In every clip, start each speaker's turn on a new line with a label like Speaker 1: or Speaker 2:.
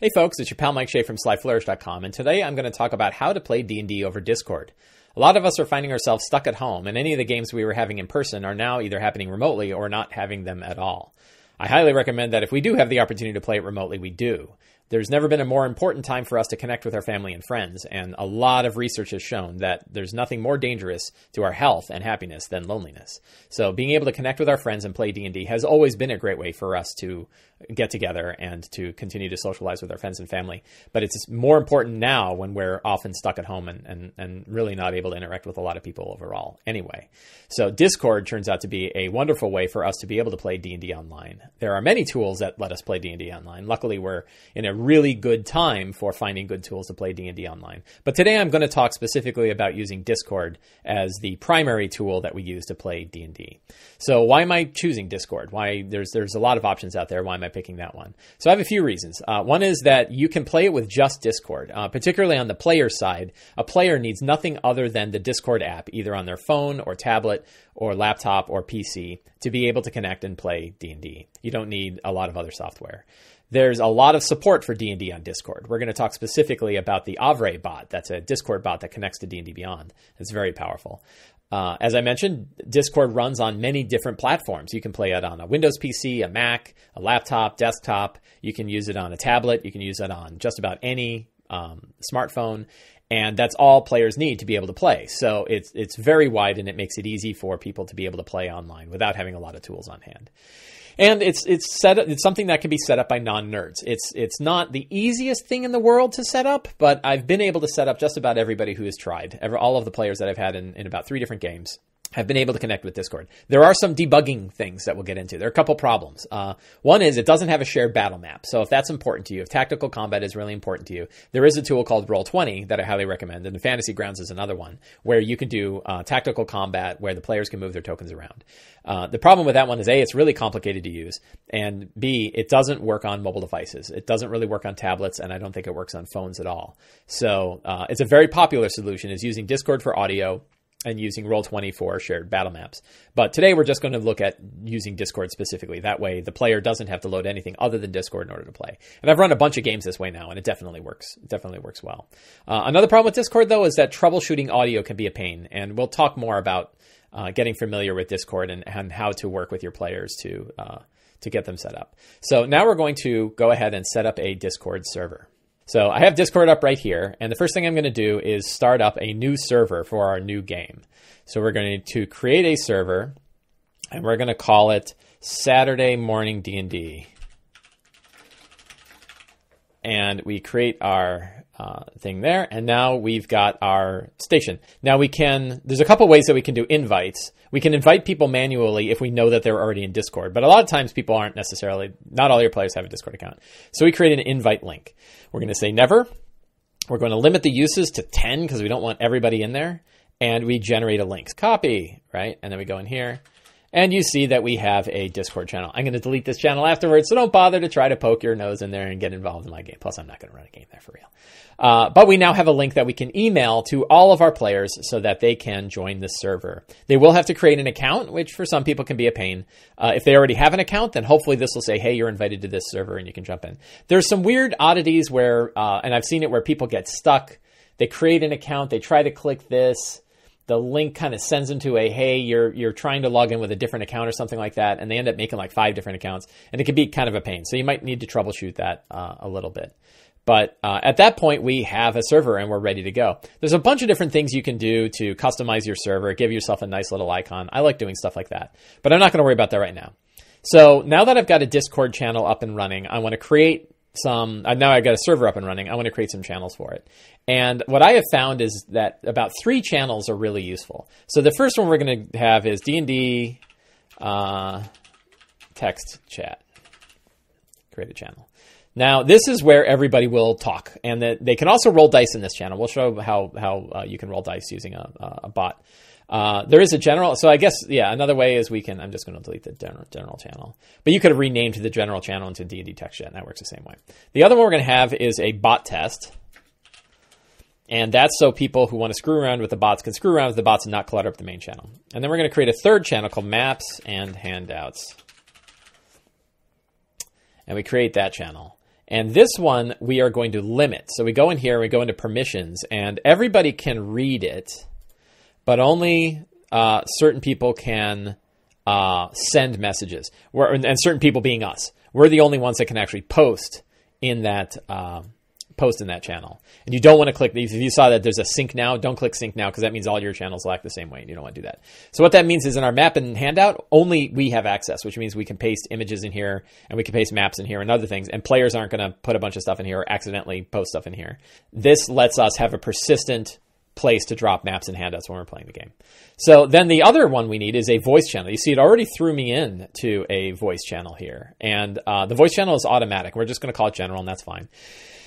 Speaker 1: Hey folks, it's your pal Mike Shea from SlyFlourish.com, and today I'm going to talk about how to play D&D over Discord. A lot of us are finding ourselves stuck at home, and any of the games we were having in person are now either happening remotely or not having them at all. I highly recommend that if we do have the opportunity to play it remotely, we do. There's never been a more important time for us to connect with our family and friends, and a lot of research has shown that there's nothing more dangerous to our health and happiness than loneliness. So being able to connect with our friends and play D&D has always been a great way for us to get together and to continue to socialize with our friends and family. But it's more important now when we're often stuck at home and, and, and really not able to interact with a lot of people overall anyway. So Discord turns out to be a wonderful way for us to be able to play D&D online. There are many tools that let us play D&D online. Luckily, we're in a really good time for finding good tools to play D&D online. But today I'm going to talk specifically about using Discord as the primary tool that we use to play D&D. So why am I choosing Discord? Why there's there's a lot of options out there. Why am I picking that one? So I have a few reasons. Uh, one is that you can play it with just Discord, uh, particularly on the player side. A player needs nothing other than the Discord app, either on their phone or tablet or laptop or PC, to be able to connect and play D&D. You don't need a lot of other software. There's a lot of support for D&D on Discord. We're going to talk specifically about the Avrae bot. That's a Discord bot that connects to D&D Beyond. It's very powerful. Uh, as I mentioned, Discord runs on many different platforms. You can play it on a Windows PC, a Mac, a laptop, desktop. You can use it on a tablet. You can use it on just about any um, smartphone, and that's all players need to be able to play. So it's it's very wide, and it makes it easy for people to be able to play online without having a lot of tools on hand and it's it's set it's something that can be set up by non nerds. It's it's not the easiest thing in the world to set up, but I've been able to set up just about everybody who has tried. Ever, all of the players that I've had in, in about three different games have been able to connect with Discord. There are some debugging things that we'll get into. There are a couple problems. Uh, one is it doesn't have a shared battle map. So if that's important to you, if tactical combat is really important to you, there is a tool called Roll20 that I highly recommend. And the Fantasy Grounds is another one where you can do uh, tactical combat where the players can move their tokens around. Uh, the problem with that one is A, it's really complicated to use. And B, it doesn't work on mobile devices. It doesn't really work on tablets. And I don't think it works on phones at all. So uh, it's a very popular solution is using Discord for audio and using Roll20 for shared battle maps. But today we're just going to look at using Discord specifically. That way the player doesn't have to load anything other than Discord in order to play. And I've run a bunch of games this way now, and it definitely works. It definitely works well. Uh, another problem with Discord though is that troubleshooting audio can be a pain, and we'll talk more about uh, getting familiar with Discord and, and, how to work with your players to uh, to get them set up. So now we're going to go ahead and set up a Discord server. So I have Discord up right here, and the first thing I'm going to do is start up a new server for our new game. So we're going to create a server, and we're going to call it Saturday Morning D&D. And we create our uh, thing there. And now we've got our station. Now we can, there's a couple ways that we can do invites. We can invite people manually if we know that they're already in Discord, but a lot of times people aren't necessarily, not all your players have a Discord account. So we create an invite link. We're going to say never. We're going to limit the uses to 10 because we don't want everybody in there. And we generate a link. Copy, right? And then we go in here and you see that we have a Discord channel. I'm going to delete this channel afterwards, so don't bother to try to poke your nose in there and get involved in my game. Plus, I'm not going to run a game there for real. Uh, but we now have a link that we can email to all of our players so that they can join the server. They will have to create an account, which for some people can be a pain. Uh, if they already have an account, then hopefully this will say, hey, you're invited to this server and you can jump in. There's some weird oddities where, uh, and I've seen it where people get stuck. They create an account, they try to click this the link kind of sends them to a hey you're you're trying to log in with a different account or something like that and they end up making like five different accounts and it can be kind of a pain. So you might need to troubleshoot that uh, a little bit. But uh, at that point we have a server and we're ready to go. There's a bunch of different things you can do to customize your server give yourself a nice little icon. I like doing stuff like that but i'm not going to worry about that right now. So now that i've got a discord channel up and running i want to create some uh, now I've got a server up and running. I want to create some channels for it. And what I have found is that about three channels are really useful. So the first one we're going to have is D and D uh, text chat. Create a channel. Now this is where everybody will talk, and that they can also roll dice in this channel. We'll show how how uh, you can roll dice using a, a bot. Uh, there is a general, so I guess yeah. Another way is we can. I'm just going to delete the general, general channel, but you could have renamed the general channel into D and D text chat, and that works the same way. The other one we're going to have is a bot test, and that's so people who want to screw around with the bots can screw around with the bots and not clutter up the main channel. And then we're going to create a third channel called Maps and Handouts, and we create that channel. And this one we are going to limit. So we go in here, we go into permissions, and everybody can read it, but only uh, certain people can uh, send messages. We're, and certain people being us. We're the only ones that can actually post in that. Uh, post in that channel. And you don't want to click, these if you saw that there's a sync now, don't click sync now because that means all your channels lack the same way and you don't want to do that. So what that means is in our map and handout, only we have access, which means we can paste images in here and we can paste maps in here and other things. And players aren't going to put a bunch of stuff in here or accidentally post stuff in here. This lets us have a persistent place to drop maps and handouts when we're playing the game. So then the other one we need is a voice channel. You see, it already threw me in to a voice channel here. And uh, the voice channel is automatic. We're just going to call it general, and that's fine.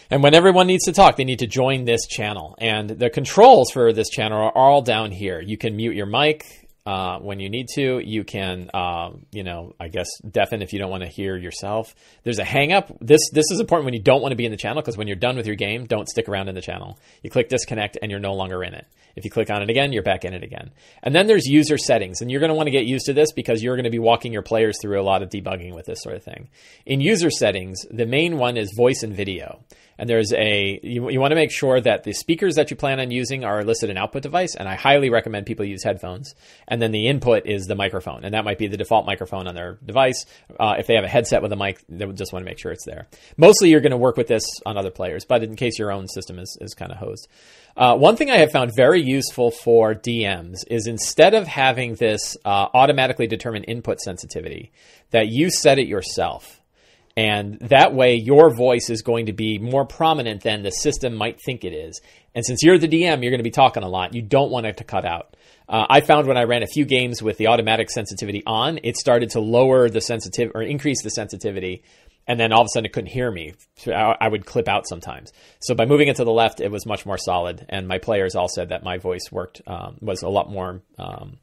Speaker 1: And when everyone needs to talk, they need to join this channel. And the controls for this channel are all down here. You can mute your mic uh, when you need to. You can, uh, you know, I guess deafen if you don't want to hear yourself. There's a hang up. This this is important when you don't want to be in the channel because when you're done with your game, don't stick around in the channel. You click disconnect and you're no longer in it. If you click on it again, you're back in it again. And then there's user settings, and you're going to want to get used to this because you're going to be walking your players through a lot of debugging with this sort of thing. In user settings, the main one is voice and video. And there's a, you, you want to make sure that the speakers that you plan on using are listed an output device. And I highly recommend people use headphones. And then the input is the microphone. And that might be the default microphone on their device. Uh, if they have a headset with a mic, they would just want to make sure it's there. Mostly you're going to work with this on other players, but in case your own system is, is kind of hosed. Uh, one thing I have found very useful for DMs is instead of having this uh, automatically determine input sensitivity, that you set it yourself. And that way, your voice is going to be more prominent than the system might think it is. And since you're the DM, you're going to be talking a lot. You don't want it to cut out. Uh, I found when I ran a few games with the automatic sensitivity on, it started to lower the sensitivity or increase the sensitivity and then all of a sudden it couldn't hear me. I would clip out sometimes. So by moving it to the left, it was much more solid, and my players all said that my voice worked um, was a lot more um,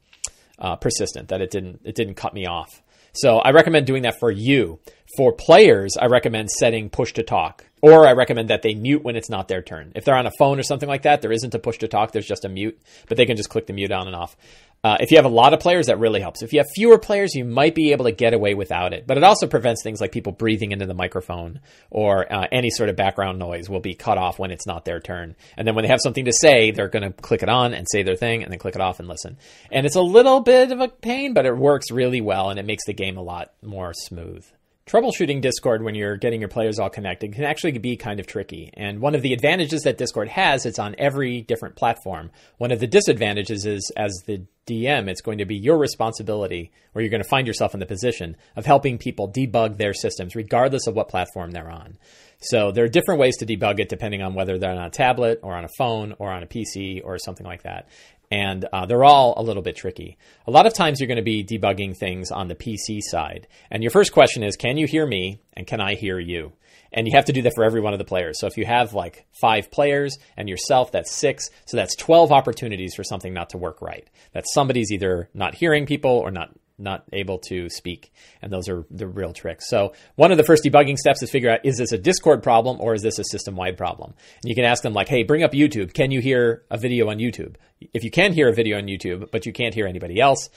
Speaker 1: uh, persistent. That it didn't it didn't cut me off. So I recommend doing that for you. For players, I recommend setting push to talk, or I recommend that they mute when it's not their turn. If they're on a phone or something like that, there isn't a push to talk. There's just a mute, but they can just click the mute on and off. Uh, if you have a lot of players, that really helps. If you have fewer players, you might be able to get away without it. But it also prevents things like people breathing into the microphone or uh, any sort of background noise will be cut off when it's not their turn. And then when they have something to say, they're going to click it on and say their thing and then click it off and listen. And it's a little bit of a pain, but it works really well and it makes the game a lot more smooth. Troubleshooting Discord when you're getting your players all connected can actually be kind of tricky. And one of the advantages that Discord has, it's on every different platform. One of the disadvantages is as the DM, it's going to be your responsibility, or you're going to find yourself in the position of helping people debug their systems, regardless of what platform they're on. So there are different ways to debug it depending on whether they're on a tablet or on a phone or on a PC or something like that and uh, they're all a little bit tricky. A lot of times you're going to be debugging things on the PC side, and your first question is, can you hear me, and can I hear you? And you have to do that for every one of the players. So if you have like five players and yourself, that's six. So that's 12 opportunities for something not to work right. That somebody's either not hearing people or not not able to speak. And those are the real tricks. So one of the first debugging steps is figure out, is this a Discord problem or is this a system wide problem? And you can ask them like, Hey, bring up YouTube. Can you hear a video on YouTube? If you can hear a video on YouTube, but you can't hear anybody else,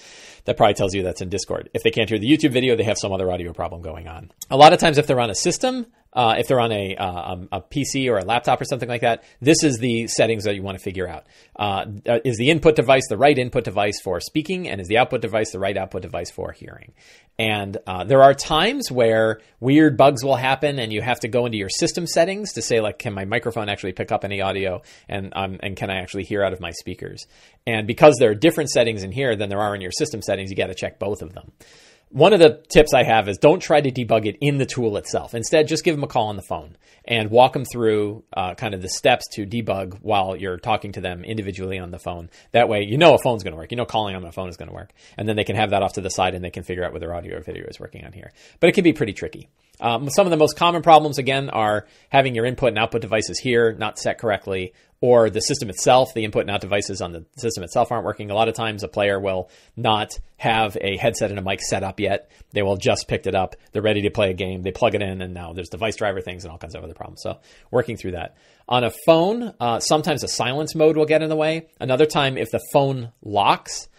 Speaker 1: that probably tells you that's in Discord. If they can't hear the YouTube video, they have some other audio problem going on. A lot of times if they're on a system, uh, if they're on a, uh, a PC or a laptop or something like that, this is the settings that you want to figure out. Uh, uh, is the input device the right input device for speaking, and is the output device the right output device for hearing? And uh, there are times where weird bugs will happen, and you have to go into your system settings to say, like, can my microphone actually pick up any audio, and um, and can I actually hear out of my speakers? And because there are different settings in here than there are in your system settings, you got to check both of them one of the tips I have is don't try to debug it in the tool itself. Instead, just give them a call on the phone and walk them through uh, kind of the steps to debug while you're talking to them individually on the phone. That way, you know a phone's going to work. You know calling on a phone is going to work. And then they can have that off to the side and they can figure out whether audio or video is working on here. But it can be pretty tricky. Um, some of the most common problems, again, are having your input and output devices here not set correctly, or the system itself, the input and out devices on the system itself aren't working. A lot of times a player will not have a headset and a mic set up yet. They will just picked it up. They're ready to play a game. They plug it in and now there's device driver things and all kinds of other problems. So working through that. On a phone, uh, sometimes a silence mode will get in the way. Another time, if the phone locks,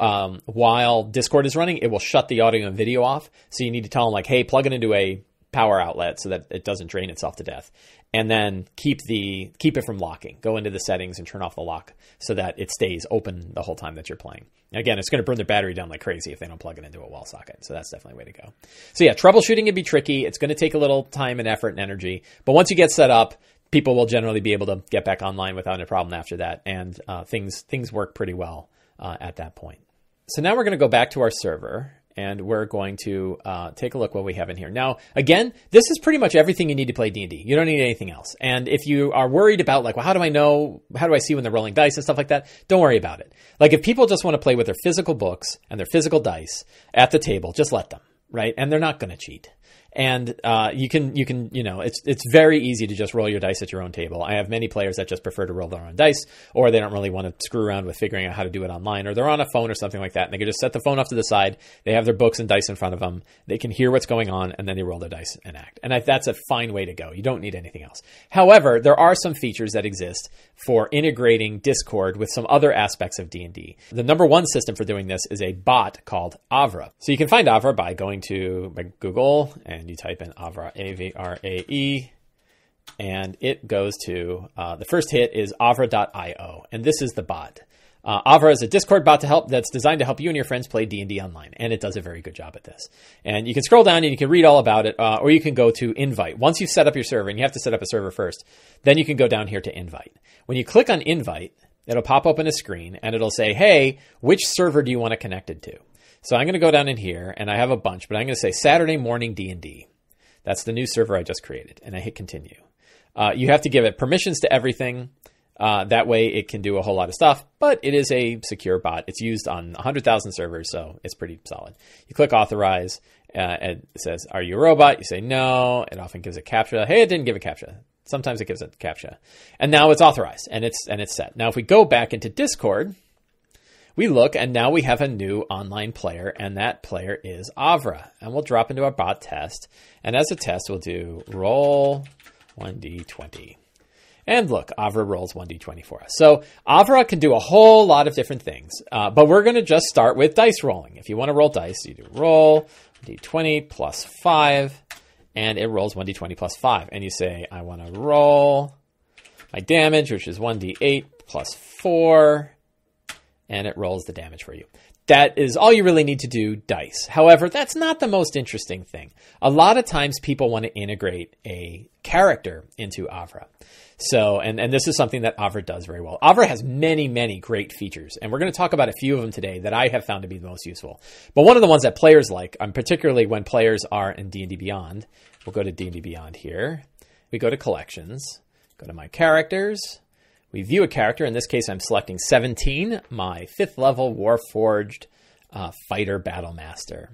Speaker 1: um, while Discord is running, it will shut the audio and video off. So you need to tell them like, hey, plug it into a power outlet so that it doesn't drain itself to death. And then keep the keep it from locking. Go into the settings and turn off the lock so that it stays open the whole time that you're playing. Again, it's going to burn the battery down like crazy if they don't plug it into a wall socket. So that's definitely a way to go. So yeah, troubleshooting can be tricky. It's going to take a little time and effort and energy. But once you get set up, people will generally be able to get back online without any problem after that, and uh, things things work pretty well uh, at that point. So now we're going to go back to our server and we're going to uh, take a look what we have in here. Now, again, this is pretty much everything you need to play D&D. You don't need anything else. And if you are worried about like, well, how do I know, how do I see when they're rolling dice and stuff like that? Don't worry about it. Like if people just want to play with their physical books and their physical dice at the table, just let them, right? And they're not going to cheat and uh, you can you can you know it's it's very easy to just roll your dice at your own table. I have many players that just prefer to roll their own dice, or they don't really want to screw around with figuring out how to do it online, or they're on a phone or something like that, and they can just set the phone off to the side. They have their books and dice in front of them. They can hear what's going on, and then they roll their dice and act. And I, that's a fine way to go. You don't need anything else. However, there are some features that exist for integrating Discord with some other aspects of D&D. The number one system for doing this is a bot called Avrae. So you can find Avrae by going to Google and you type in Avrae, A-V-R-A-E, and it goes to, uh, the first hit is avrae.io, and this is the bot. Uh, Avrae is a Discord bot to help that's designed to help you and your friends play D and D online, and it does a very good job at this. And you can scroll down and you can read all about it, uh, or you can go to invite. Once you've set up your server, and you have to set up a server first, then you can go down here to invite. When you click on invite, it'll pop up in a screen and it'll say, "Hey, which server do you want to connect it to?" So I'm going to go down in here, and I have a bunch, but I'm going to say Saturday morning D and D. That's the new server I just created, and I hit continue. Uh, you have to give it permissions to everything. Uh, that way, it can do a whole lot of stuff, but it is a secure bot. It's used on 100,000 servers, so it's pretty solid. You click authorize, uh, and it says, Are you a robot? You say no. It often gives a CAPTCHA. Hey, it didn't give a CAPTCHA. Sometimes it gives a CAPTCHA. And now it's authorized and it's and it's set. Now if we go back into Discord, we look and now we have a new online player and that player is Avrae. And we'll drop into our bot test. And as a test, we'll do roll 1d20. And look, Avrae rolls 1d20 for us. So Avrae can do a whole lot of different things, uh, but we're going to just start with dice rolling. If you want to roll dice, you do roll d20 plus 5, and it rolls 1d20 plus 5. And you say, I want to roll my damage, which is 1d8 plus 4, and it rolls the damage for you. That is all you really need to do dice. However, that's not the most interesting thing. A lot of times people want to integrate a character into Avrae. So, and, and this is something that Avrae does very well. Avrae has many, many great features, and we're going to talk about a few of them today that I have found to be the most useful. But one of the ones that players like, um, particularly when players are in D&D Beyond, we'll go to D&D Beyond here. We go to collections, go to my characters. We view a character. In this case, I'm selecting 17, my fifth level Warforged uh, Fighter Battle Master.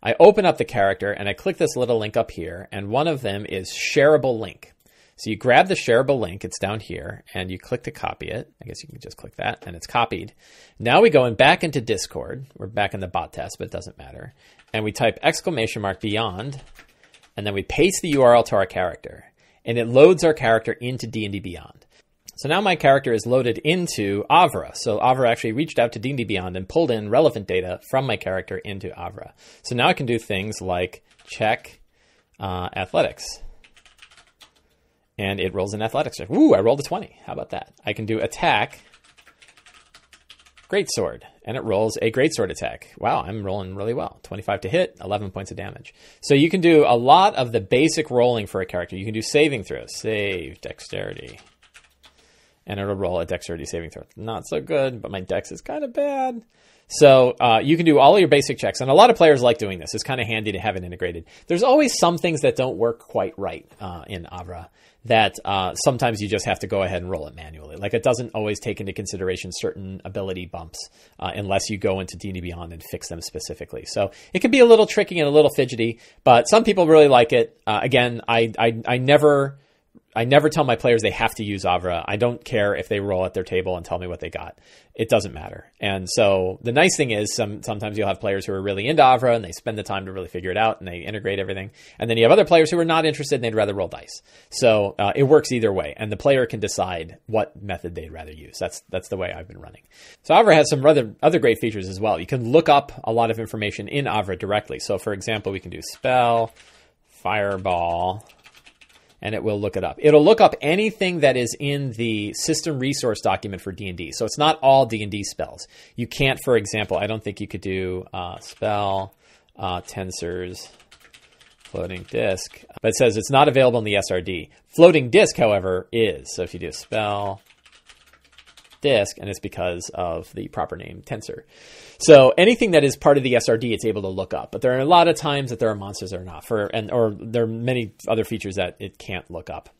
Speaker 1: I open up the character and I click this little link up here, and one of them is shareable link. So you grab the shareable link, it's down here, and you click to copy it. I guess you can just click that, and it's copied. Now we go in back into Discord. We're back in the bot test, but it doesn't matter. And we type exclamation mark beyond, and then we paste the URL to our character, and it loads our character into D&D Beyond. So now my character is loaded into Avrae. So Avrae actually reached out to D&D Beyond and pulled in relevant data from my character into Avrae. So now I can do things like check uh, athletics and it rolls an athletics check. Ooh, I rolled a 20. How about that? I can do attack, great sword, and it rolls a great sword attack. Wow, I'm rolling really well. 25 to hit, 11 points of damage. So you can do a lot of the basic rolling for a character. You can do saving throws, save, dexterity, and it'll roll a dexterity saving throw. Not so good, but my dex is kind of bad. So uh, you can do all your basic checks, and a lot of players like doing this. It's kind of handy to have it integrated. There's always some things that don't work quite right uh, in Avrae that uh, sometimes you just have to go ahead and roll it manually. Like it doesn't always take into consideration certain ability bumps uh, unless you go into D&D Beyond and fix them specifically. So it can be a little tricky and a little fidgety, but some people really like it. Uh, again, I, I I never I never tell my players they have to use Avrae. I don't care if they roll at their table and tell me what they got. It doesn't matter. And so the nice thing is some sometimes you'll have players who are really into Avrae and they spend the time to really figure it out and they integrate everything. And then you have other players who are not interested and they'd rather roll dice. So uh, it works either way, and the player can decide what method they'd rather use. That's that's the way I've been running. So Avrae has some other other great features as well. You can look up a lot of information in Avrae directly. So for example, we can do spell fireball, and it will look it up. It'll look up anything that is in the system resource document for D&D. So it's not all D&D spells. You can't, for example, I don't think you could do uh, spell uh, Tenser's floating disk, but it says it's not available in the SRD. Floating disk, however, is. So if you do spell disk, and it's because of the proper name Tenser. So anything that is part of the SRD, it's able to look up. But there are a lot of times that there are monsters that are not for, and or there are many other features that it can't look up.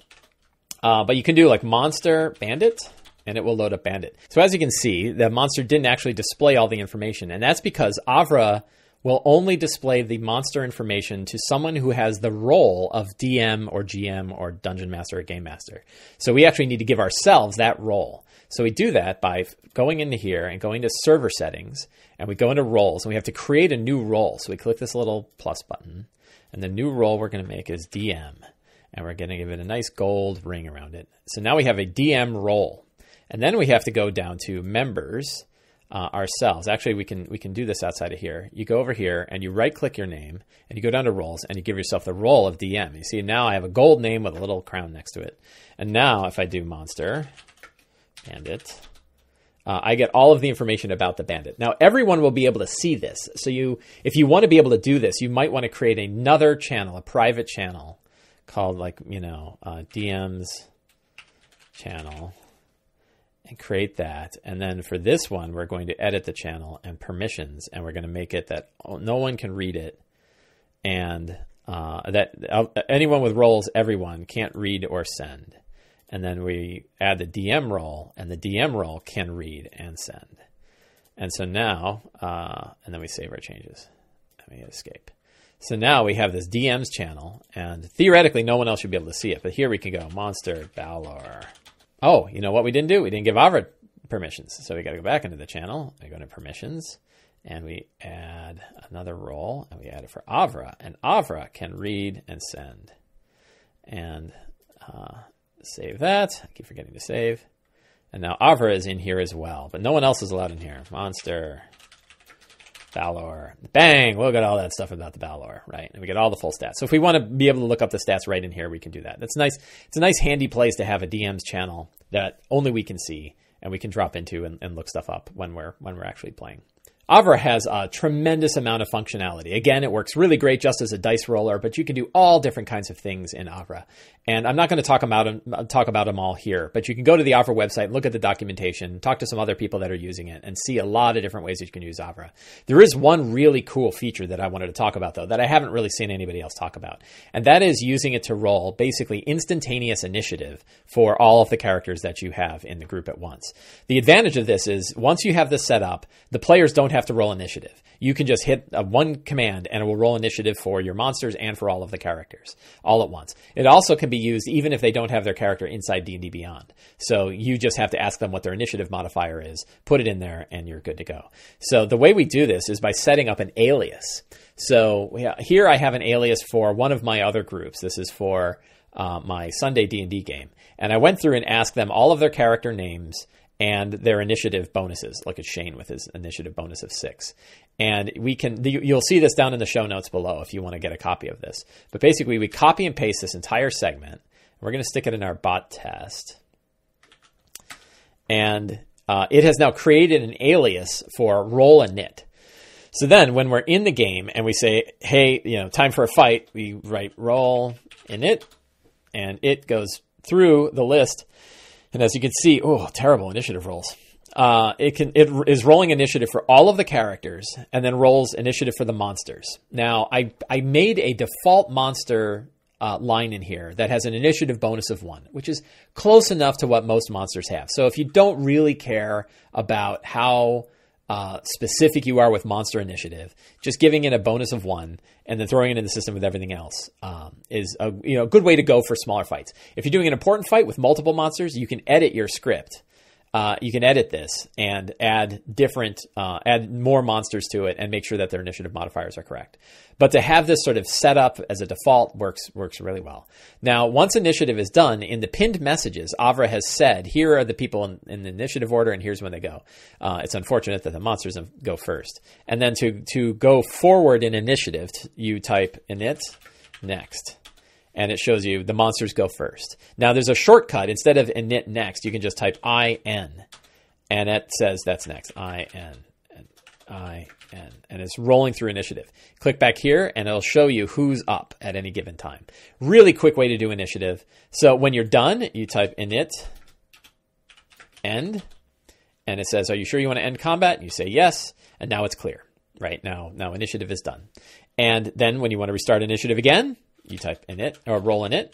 Speaker 1: Uh, but you can do like monster bandit, and it will load up bandit. So as you can see, the monster didn't actually display all the information, and that's because Avrae will only display the monster information to someone who has the role of DM or GM or dungeon master or game master. So we actually need to give ourselves that role. So we do that by going into here and going to server settings and we go into roles and we have to create a new role. So we click this little plus button and the new role we're going to make is DM and we're going to give it a nice gold ring around it. So now we have a DM role. And then we have to go down to members uh, ourselves. Actually, we can we can do this outside of here. You go over here and you right click your name and you go down to roles and you give yourself the role of DM. You see now I have a gold name with a little crown next to it. And now if I do monster bandit, uh, I get all of the information about the bandit. Now everyone will be able to see this. So you if you want to be able to do this, you might want to create another channel, a private channel called like you know uh, DM's channel and create that. And then for this one, we're going to edit the channel and permissions, and we're going to make it that no one can read it, and uh, that uh, anyone with roles, everyone can't read or send. And then we add the DM role, and the DM role can read and send. And so now, uh, and then we save our changes. Me hit escape. So now we have this DM's channel, and theoretically, no one else should be able to see it. But here we can go Monster Balor. Oh, you know what we didn't do? We didn't give Avrae permissions. So we got to go back into the channel. I go to permissions and we add another role and we add it for Avrae. And Avrae can read and send. And uh, save that. I keep forgetting to save. And now Avrae is in here as well, but no one else is allowed in here. Monster, Balor. Bang! We'll get all that stuff about the Balor, right? And we get all the full stats. So if we want to be able to look up the stats right in here, we can do that. That's nice. It's a nice handy place to have a DM's channel that only we can see and we can drop into and, and look stuff up when we're when we're actually playing. Avrae has a tremendous amount of functionality. Again, it works really great just as a dice roller, but you can do all different kinds of things in Avrae. And I'm not going to talk about them, talk about them all here, but you can go to the Avrae website, look at the documentation, talk to some other people that are using it, and see a lot of different ways that you can use Avrae. There is one really cool feature that I wanted to talk about, though, that I haven't really seen anybody else talk about, and that is using it to roll basically instantaneous initiative for all of the characters that you have in the group at once. The advantage of this is once you have this set up, the players don't have to roll initiative. You can just hit a one command and it will roll initiative for your monsters and for all of the characters all at once. It also can be used even if they don't have their character inside D&D Beyond. So you just have to ask them what their initiative modifier is, put it in there and you're good to go. So the way we do this is by setting up an alias. So here I have an alias for one of my other groups. This is for uh, my Sunday D&D game. And I went through and asked them all of their character names and their initiative bonuses. Look at Shane with his initiative bonus of six. And we can, you'll see this down in the show notes below if you want to get a copy of this. But basically, we copy and paste this entire segment. We're going to stick it in our bot test. And uh, it has now created an alias for roll init. So then when we're in the game and we say, hey, you know, time for a fight, we write roll init, and it goes through the list and as you can see, oh, terrible initiative rolls. Uh, it can it is rolling initiative for all of the characters and then rolls initiative for the monsters. Now, I I made a default monster uh, line in here that has an initiative bonus of one, which is close enough to what most monsters have. So if you don't really care about how uh, specific you are with monster initiative, just giving it a bonus of one and then throwing it in the system with everything else um, is a you know good way to go for smaller fights. If you're doing an important fight with multiple monsters, you can edit your script uh, you can edit this and add different, uh, add more monsters to it, and make sure that their initiative modifiers are correct. But to have this sort of set up as a default works works really well. Now, once initiative is done, in the pinned messages, Avrae has said, "Here are the people in, in the initiative order, and here's when they go." Uh, it's unfortunate that the monsters go first, and then to to go forward in initiative, you type init next. And it shows you the monsters go first. Now there's a shortcut. Instead of init next, you can just type IN. And it says that's next. IN. I N. And it's rolling through initiative. Click back here and it'll show you who's up at any given time. Really quick way to do initiative. So when you're done, you type init end and it says, "Are you sure you want to end combat?" And you say yes, and now it's clear. Right now, now initiative is done. And then when you want to restart initiative again, you type init or roll init,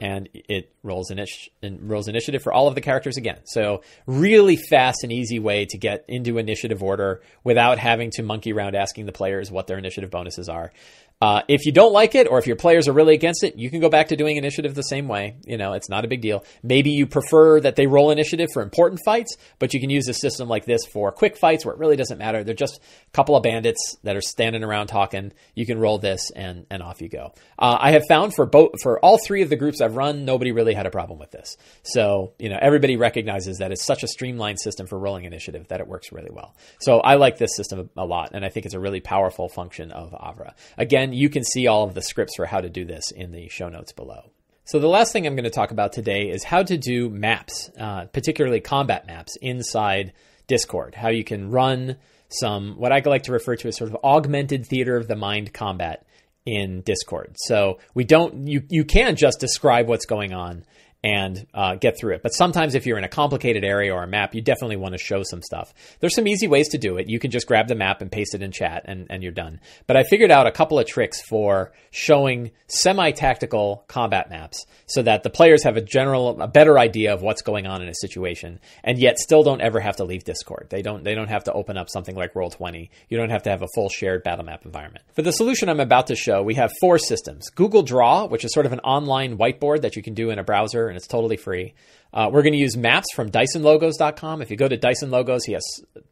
Speaker 1: and it rolls init- rolls initiative for all of the characters again. So really fast and easy way to get into initiative order without having to monkey around asking the players what their initiative bonuses are. Uh, if you don't like it, or if your players are really against it, you can go back to doing initiative the same way. You know, it's not a big deal. Maybe you prefer that they roll initiative for important fights, but you can use a system like this for quick fights where it really doesn't matter. They're just a couple of bandits that are standing around talking. You can roll this, and and off you go. Uh, I have found for both for all three of the groups I've run, nobody really had a problem with this. So you know, everybody recognizes that it's such a streamlined system for rolling initiative that it works really well. So I like this system a lot, and I think it's a really powerful function of Avrae. Again you can see all of the scripts for how to do this in the show notes below. So the last thing I'm going to talk about today is how to do maps, uh, particularly combat maps inside Discord. How you can run some what I like to refer to as sort of augmented theater of the mind combat in Discord. So we don't you you can just describe what's going on and uh, get through it. But sometimes, if you're in a complicated area or a map, you definitely want to show some stuff. There's some easy ways to do it. You can just grab the map and paste it in chat, and, and you're done. But I figured out a couple of tricks for showing semi tactical combat maps so that the players have a general, a better idea of what's going on in a situation, and yet still don't ever have to leave Discord. They don't, they don't have to open up something like Roll20. You don't have to have a full shared battle map environment. For the solution I'm about to show, we have four systems Google Draw, which is sort of an online whiteboard that you can do in a browser and it's totally free. Uh, we're going to use maps from DysonLogos.com. If you go to Dyson Logos, he has,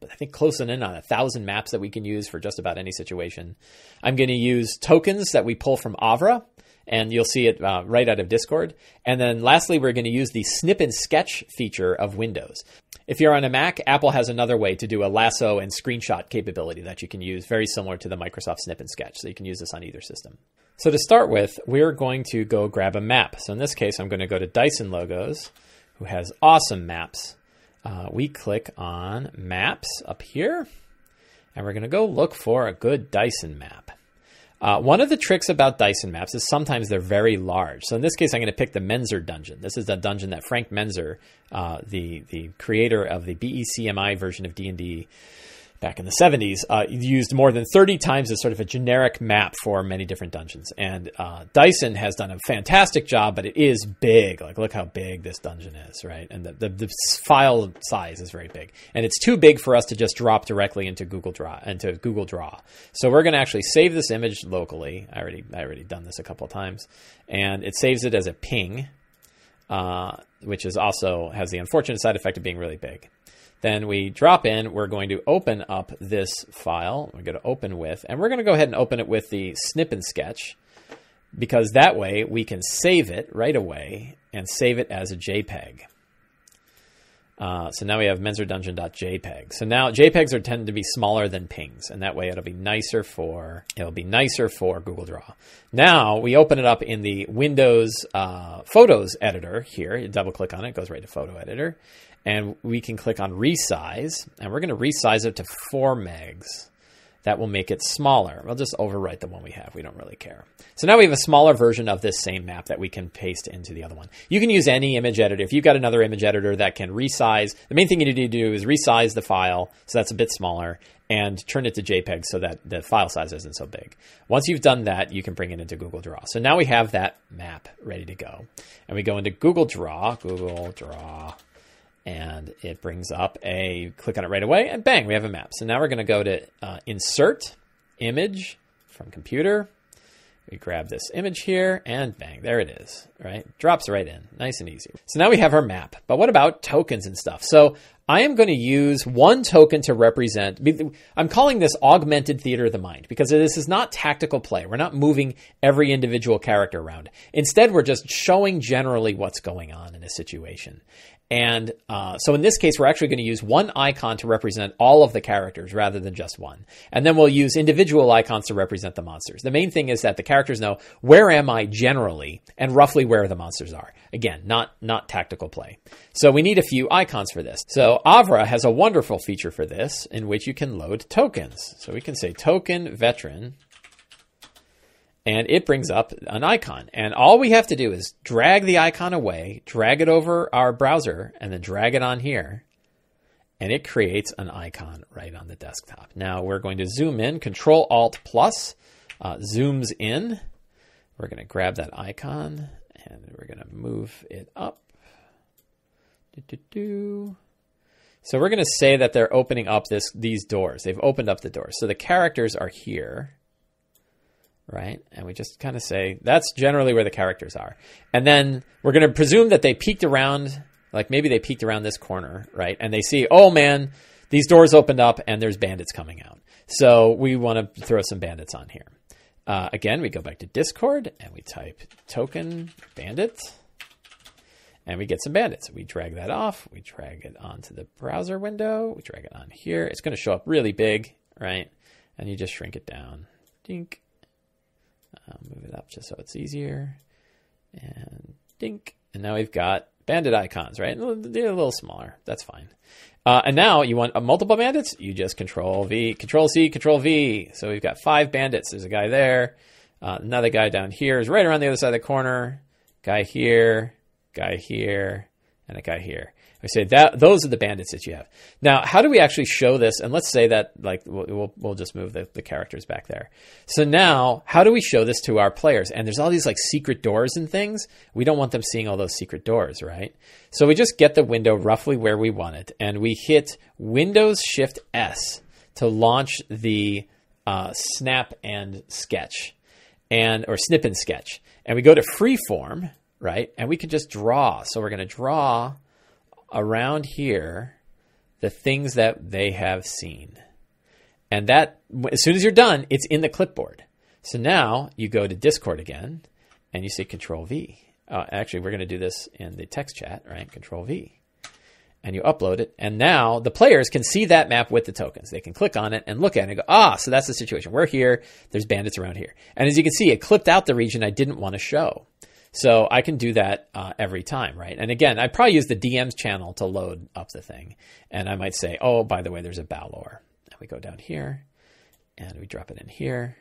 Speaker 1: I think, close in on a thousand maps that we can use for just about any situation. I'm going to use tokens that we pull from Avrae, and you'll see it uh, right out of Discord. And then lastly, we're going to use the snip and sketch feature of Windows. If you're on a Mac, Apple has another way to do a lasso and screenshot capability that you can use, very similar to the Microsoft Snip and Sketch. So you can use this on either system. So to start with, we're going to go grab a map. So in this case, I'm going to go to Dyson Logos, who has awesome maps. Uh, we click on Maps up here, and we're going to go look for a good Dyson map. Uh, one of the tricks about Dyson maps is sometimes they're very large. So in this case, I'm going to pick the Mentzer dungeon. This is the dungeon that Frank Mentzer, uh, the the creator of the BECMI version of D and D, back in the 70s, uh, used more than 30 times as sort of a generic map for many different dungeons. And uh, Dyson has done a fantastic job, but it is big. Like, look how big this dungeon is, right? And the, the, the file size is very big. And it's too big for us to just drop directly into Google Draw. Into Google Draw. So we're going to actually save this image locally. I already I already done this a couple of times, and it saves it as a ping, uh, which is also has the unfortunate side effect of being really big. Then we drop in, we're going to open up this file. We're going to open with, and we're going to go ahead and open it with the snip and sketch because that way we can save it right away and save it as a JPEG. Uh, so now we have menzerdungeon.jpg. So now JPEGs are tend to be smaller than pings, and that way it'll be nicer for it'll be nicer for Google Draw. Now we open it up in the Windows uh, Photos editor here. You double click on it, it goes right to Photo Editor, and we can click on resize, and we're going to resize it to 4 megs. That will make it smaller. We'll just overwrite the one we have. We don't really care. So now we have a smaller version of this same map that we can paste into the other one. You can use any image editor. If you've got another image editor that can resize, the main thing you need to do is resize the file so that's a bit smaller and turn it to JPEG so that the file size isn't so big. Once you've done that, you can bring it into Google Draw. So now we have that map ready to go. And we go into Google Draw, Google Draw, and it brings up a click on it right away and bang we have a map so now we're going to go to uh, insert image from computer we grab this image here and bang there it is right? Drops right in, nice and easy. So now we have our map. But what about tokens and stuff? So I am going to use one token to represent. I'm calling this augmented theater of the mind because this is not tactical play. We're not moving every individual character around. Instead, we're just showing generally what's going on in a situation. And uh, so in this case, we're actually going to use one icon to represent all of the characters rather than just one. And then we'll use individual icons to represent the monsters. The main thing is that the characters know where am I generally and roughly where the monsters are. Again, not, not tactical play. So we need a few icons for this. So Avrae has a wonderful feature for this in which you can load tokens. So we can say token veteran and it brings up an icon. And all we have to do is drag the icon away, drag it over our browser, and then drag it on here. And it creates an icon right on the desktop. Now we're going to zoom in, Control Alt Plus uh, zooms in. We're going to grab that icon and we're going to move it up. Do-do-do. So we're going to say that they're opening up this these doors. They've opened up the doors. So the characters are here right? And we just kind of say that's generally where the characters are. And then we're going to presume that they peeked around, like maybe they peeked around this corner, right? And they see, oh man, these doors opened up and there's bandits coming out. So we want to throw some bandits on here. Uh, again, we go back to Discord and we type token bandit and we get some bandits. We drag that off. We drag it onto the browser window. We drag it on here. It's going to show up really big, right? And you just shrink it down. Dink. I'll move it up just so it's easier. And dink. And now we've got bandit icons, right? They're a little smaller. That's fine. Uh, and now you want multiple bandits? You just control V, control C, control V. So we've got five bandits. There's a guy there. Uh, another guy down here is right around the other side of the corner. Guy here, guy here, and a guy here. We say that those are the bandits that you have. Now, how do we actually show this? And let's say that like we'll we'll just move the, the characters back there. So now, how do we show this to our players? And there's all these like secret doors and things. We don't want them seeing all those secret doors, right? So we just get the window roughly where we want it, and we hit Windows Shift S to launch the uh, snap and sketch, and or snip and sketch, and we go to freeform, right? And we can just draw. So we're going to draw around here the things that they have seen. And that, as soon as you're done, it's in the clipboard. So now you go to Discord again and you say Control V. Uh, actually, we're going to do this in the text chat, right? Control V. And you upload it. And now the players can see that map with the tokens. They can click on it and look at it and go, ah, so that's the situation. We're here. There's bandits around here. And as you can see, it clipped out the region I didn't want to show. So I can do that uh, every time, right? And again, I probably use the DM's channel to load up the thing. And I might say, oh, by the way, there's a Balor. And we go down here and we drop it in here.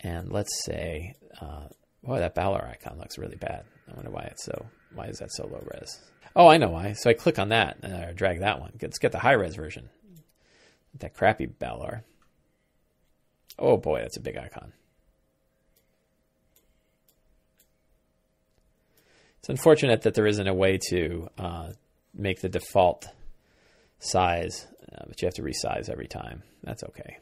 Speaker 1: And let's say, uh, boy, that Balor icon looks really bad. I wonder why it's so, why is that so low res? Oh, I know why. So I click on that and I drag that one. Let's get the high res version. That crappy Balor. Oh boy, that's a big icon. It's unfortunate that there isn't a way to uh, make the default size, uh, but you have to resize every time. That's okay.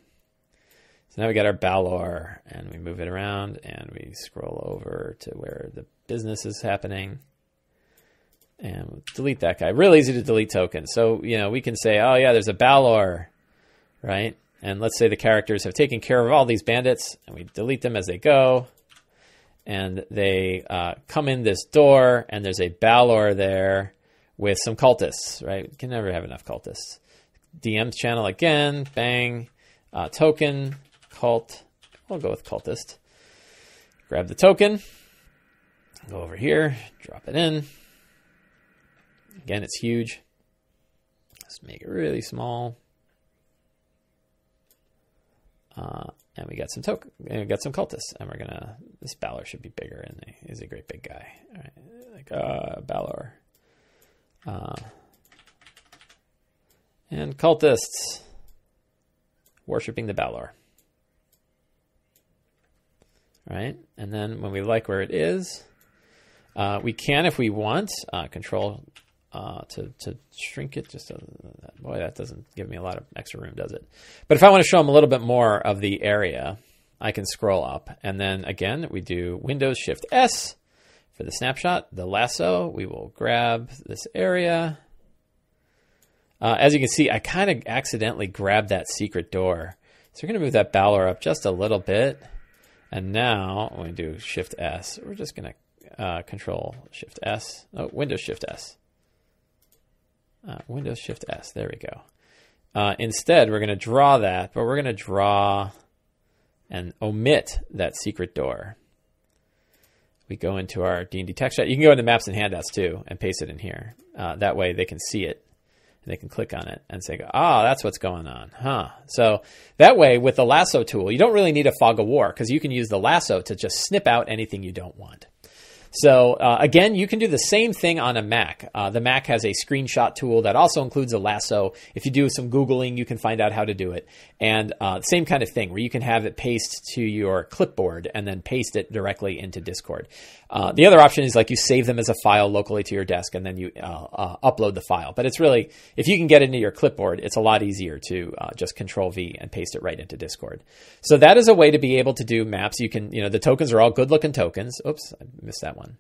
Speaker 1: So now we got our Balor, and we move it around, and we scroll over to where the business is happening, and we'll delete that guy. Real easy to delete tokens. So you know we can say, oh yeah, there's a Balor, right? And let's say the characters have taken care of all these bandits, and we delete them as they go and they uh, come in this door, and there's a Balor there with some cultists, right? You can never have enough cultists. DM's channel again, bang, uh, token, cult. We'll go with cultist. Grab the token, go over here, drop it in. Again, it's huge. Let's make it really small. Uh, and we got some we got some cultists, and we're gonna. This Balor should be bigger, and he's a great big guy. Right, like uh, Balor, uh, and cultists worshiping the Balor. Right, and then when we like where it is, uh, we can, if we want, uh, control uh, to to shrink it. Just a, boy, that doesn't give me a lot of extra room, does it? But if I want to show them a little bit more of the area, I can scroll up, and then again we do Windows Shift S for the snapshot, the lasso, we will grab this area. Uh, as you can see, I kind of accidentally grabbed that secret door. So we're going to move that Balor up just a little bit. And now, when we do Shift S, we're just going to uh, Control Shift S. Oh, Windows Shift S. Uh, Windows Shift S. There we go. Uh, instead, we're going to draw that, but we're going to draw and omit that secret door. We go into our D&D text chat. You can go into Maps and Handouts too and paste it in here. Uh, that way they can see it. And they can click on it and say, ah, oh, that's what's going on. Huh. So that way, with the lasso tool, you don't really need a fog of war because you can use the lasso to just snip out anything you don't want. So uh, again, you can do the same thing on a Mac. Uh, the Mac has a screenshot tool that also includes a lasso. If you do some Googling, you can find out how to do it. And uh, same kind of thing where you can have it paste to your clipboard and then paste it directly into Discord. Uh, the other option is like you save them as a file locally to your desk and then you uh, uh, upload the file. But it's really, if you can get into your clipboard, it's a lot easier to just Control V and paste it right into Discord. So that is a way to be able to do maps. You can, you know, the tokens are all good looking tokens. Oops, I missed that one one.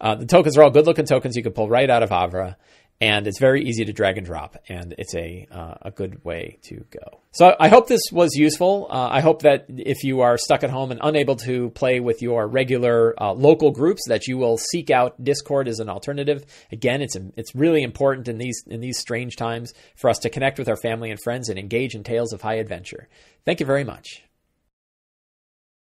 Speaker 1: Uh, the tokens are all good looking tokens you can pull right out of Avrae, and it's very easy to drag and drop, and it's a uh, a good way to go. So I hope this was useful. Uh, I hope that if you are stuck at home and unable to play with your regular uh, local groups, that you will seek out Discord as an alternative. Again, it's it's really important in these in these strange times for us to connect with our family and friends and engage in tales of high adventure. Thank you very much.